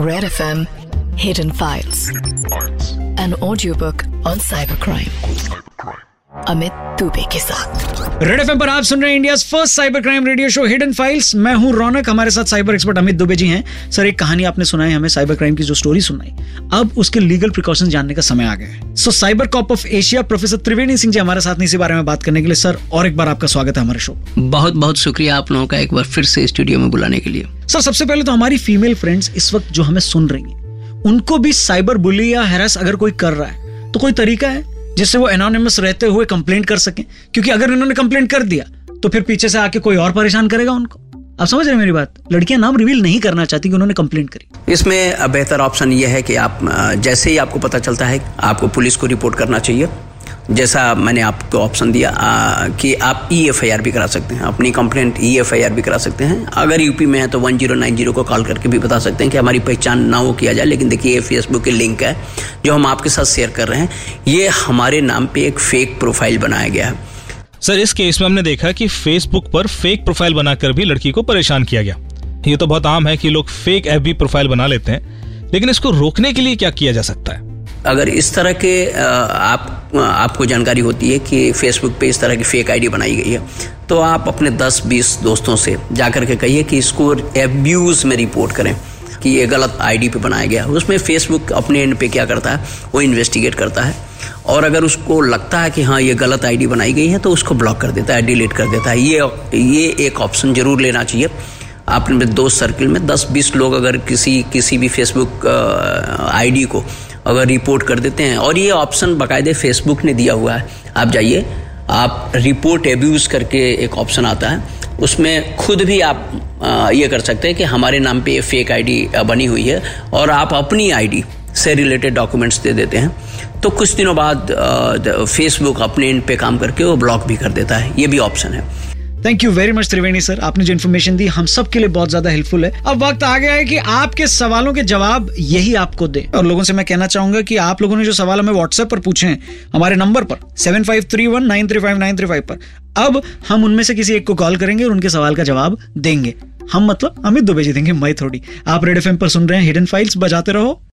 Red FM Hidden Files. An audiobook on cybercrime. Amit Dubey के साथ। Red F पर आप सुन रहे हैं India first cyber crime radio show hidden files मैं हूँ रौनक हमारे साथ साइबर एक्सपर्ट अमित दुबे जी हैं। सर एक कहानी आपने सुनाई हमें साइबर क्राइम की जो स्टोरी सुनाई। अब उसके लीगल प्रिकॉशन जानने का समय आ गया है। So cyber cop of Asia professor Triveni Singh ji हमारे साथ इसी बारे में बात करने के लिए। सर और एक बार आपका स्वागत है हमारे शो बहुत बहुत शुक्रिया आप लोगों का एक बार फिर से स्टूडियो में बुलाने के लिए। सर सबसे पहले तो हमारी फीमेल फ्रेंड्स इस वक्त जो हमें सुन रही हैं उनको भी साइबर बुली या हेरास अगर कोई कर रहा है तो कोई तरीका है? जिससे वो एनोनिमस रहते हुए कंप्लेंट कर सकें। क्योंकि अगर इन्होंने कंप्लेंट कर दिया तो फिर पीछे से आके कोई और परेशान करेगा उनको। आप समझ रहे हैं मेरी बात? लड़कियाँ नाम रिवील नहीं करना चाहती कि उन्होंने कंप्लेंट करी। इसमें बेहतर ऑप्शन यह है कि आप जैसे ही आपको पता चलता है, आपको पुलिस को रिपोर्ट करना चाहिए। जैसा मैंने आपको ऑप्शन दिया आ, कि आप ई एफ़ आई आर भी करा सकते हैं अपनी complaint e F I R भी करा सकते हैं। अगर यूपी में है तो वन ज़ीरो नाइन ज़ीरो को कॉल करके भी बता सकते हैं कि हमारी पहचान ना हो किया जाए लेकिन देखिए ये फेसबुक की लिंक है जो हम आपके साथ शेयर कर रहे हैं। ये हमारे नाम पे एक फेक प्रोफ़ाइल बनाया गया है। सर इस केस में हमने देखा कि फेसबुक पर फेक प्रोफ़ाइल बनाकर भी लड़की को परेशान किया गया। ये तो बहुत आम है कि लोग फेक एफ़ प्रोफ़ाइल बना लेते हैं लेकिन इसको रोकने के लिए क्या किया जा सकता है? अगर इस तरह के आप आपको जानकारी होती है कि फेसबुक पे इस तरह की फेक आईडी बनाई गई है तो आप अपने 10-20 दोस्तों से जाकर के कहिए कि इसको एब्यूज में रिपोर्ट करें कि ये गलत आईडी पे बनाया गया उसमें फेसबुक अपने एंड पे क्या करता है? वो इन्वेस्टिगेट करता है। और अगर उसको लगता है कि हाँ ये गलत आईडी बनाई गई है तो उसको ब्लॉक कर देता है डिलीट कर देता है। ये ये एक ऑप्शन ज़रूर लेना चाहिए। आपने दोस्त सर्किल में 10-20 लोग अगर किसी किसी भी फेसबुक आईडी को अगर रिपोर्ट कर देते हैं। और ये ऑप्शन बाकायदे फेसबुक ने दिया हुआ है। आप जाइए, आप रिपोर्ट एब्यूज़ करके एक ऑप्शन आता है। उसमें खुद भी आप ये कर सकते हैं कि हमारे नाम पे फेक आईडी बनी हुई है और आप अपनी आईडी से रिलेटेड डॉक्यूमेंट्स दे देते हैं। तो कुछ दिनों बाद फेसबुक अपने एंड पे काम करके वो ब्लॉक भी कर देता है। ये भी ऑप्शन है। Thank you very much Triveni sir आपने जो इन्फॉर्मेशन दी, हम सबके लिए बहुत ज़्यादा हेल्पफुल है। अब वक्त आ गया है कि आपके सवालों के जवाब यही आपको दे। और लोगों से मैं कहना चाहूँगा कि आप लोगों ने जो सवाल हमें व्हाट्सएप पर पूछे हैं, हमारे नंबर पर seven five three one nine three five nine three five पर, अब हम उनमें से किसी एक को कॉल करेंगे और उनके सवाल का जवाब देंगे। हम मतलब अमित दुबे जी देंगे मैं थोड़ी। आप रेड एफ़ पर सुन रहे हैं हिडन फाइल्स बजाते रहो।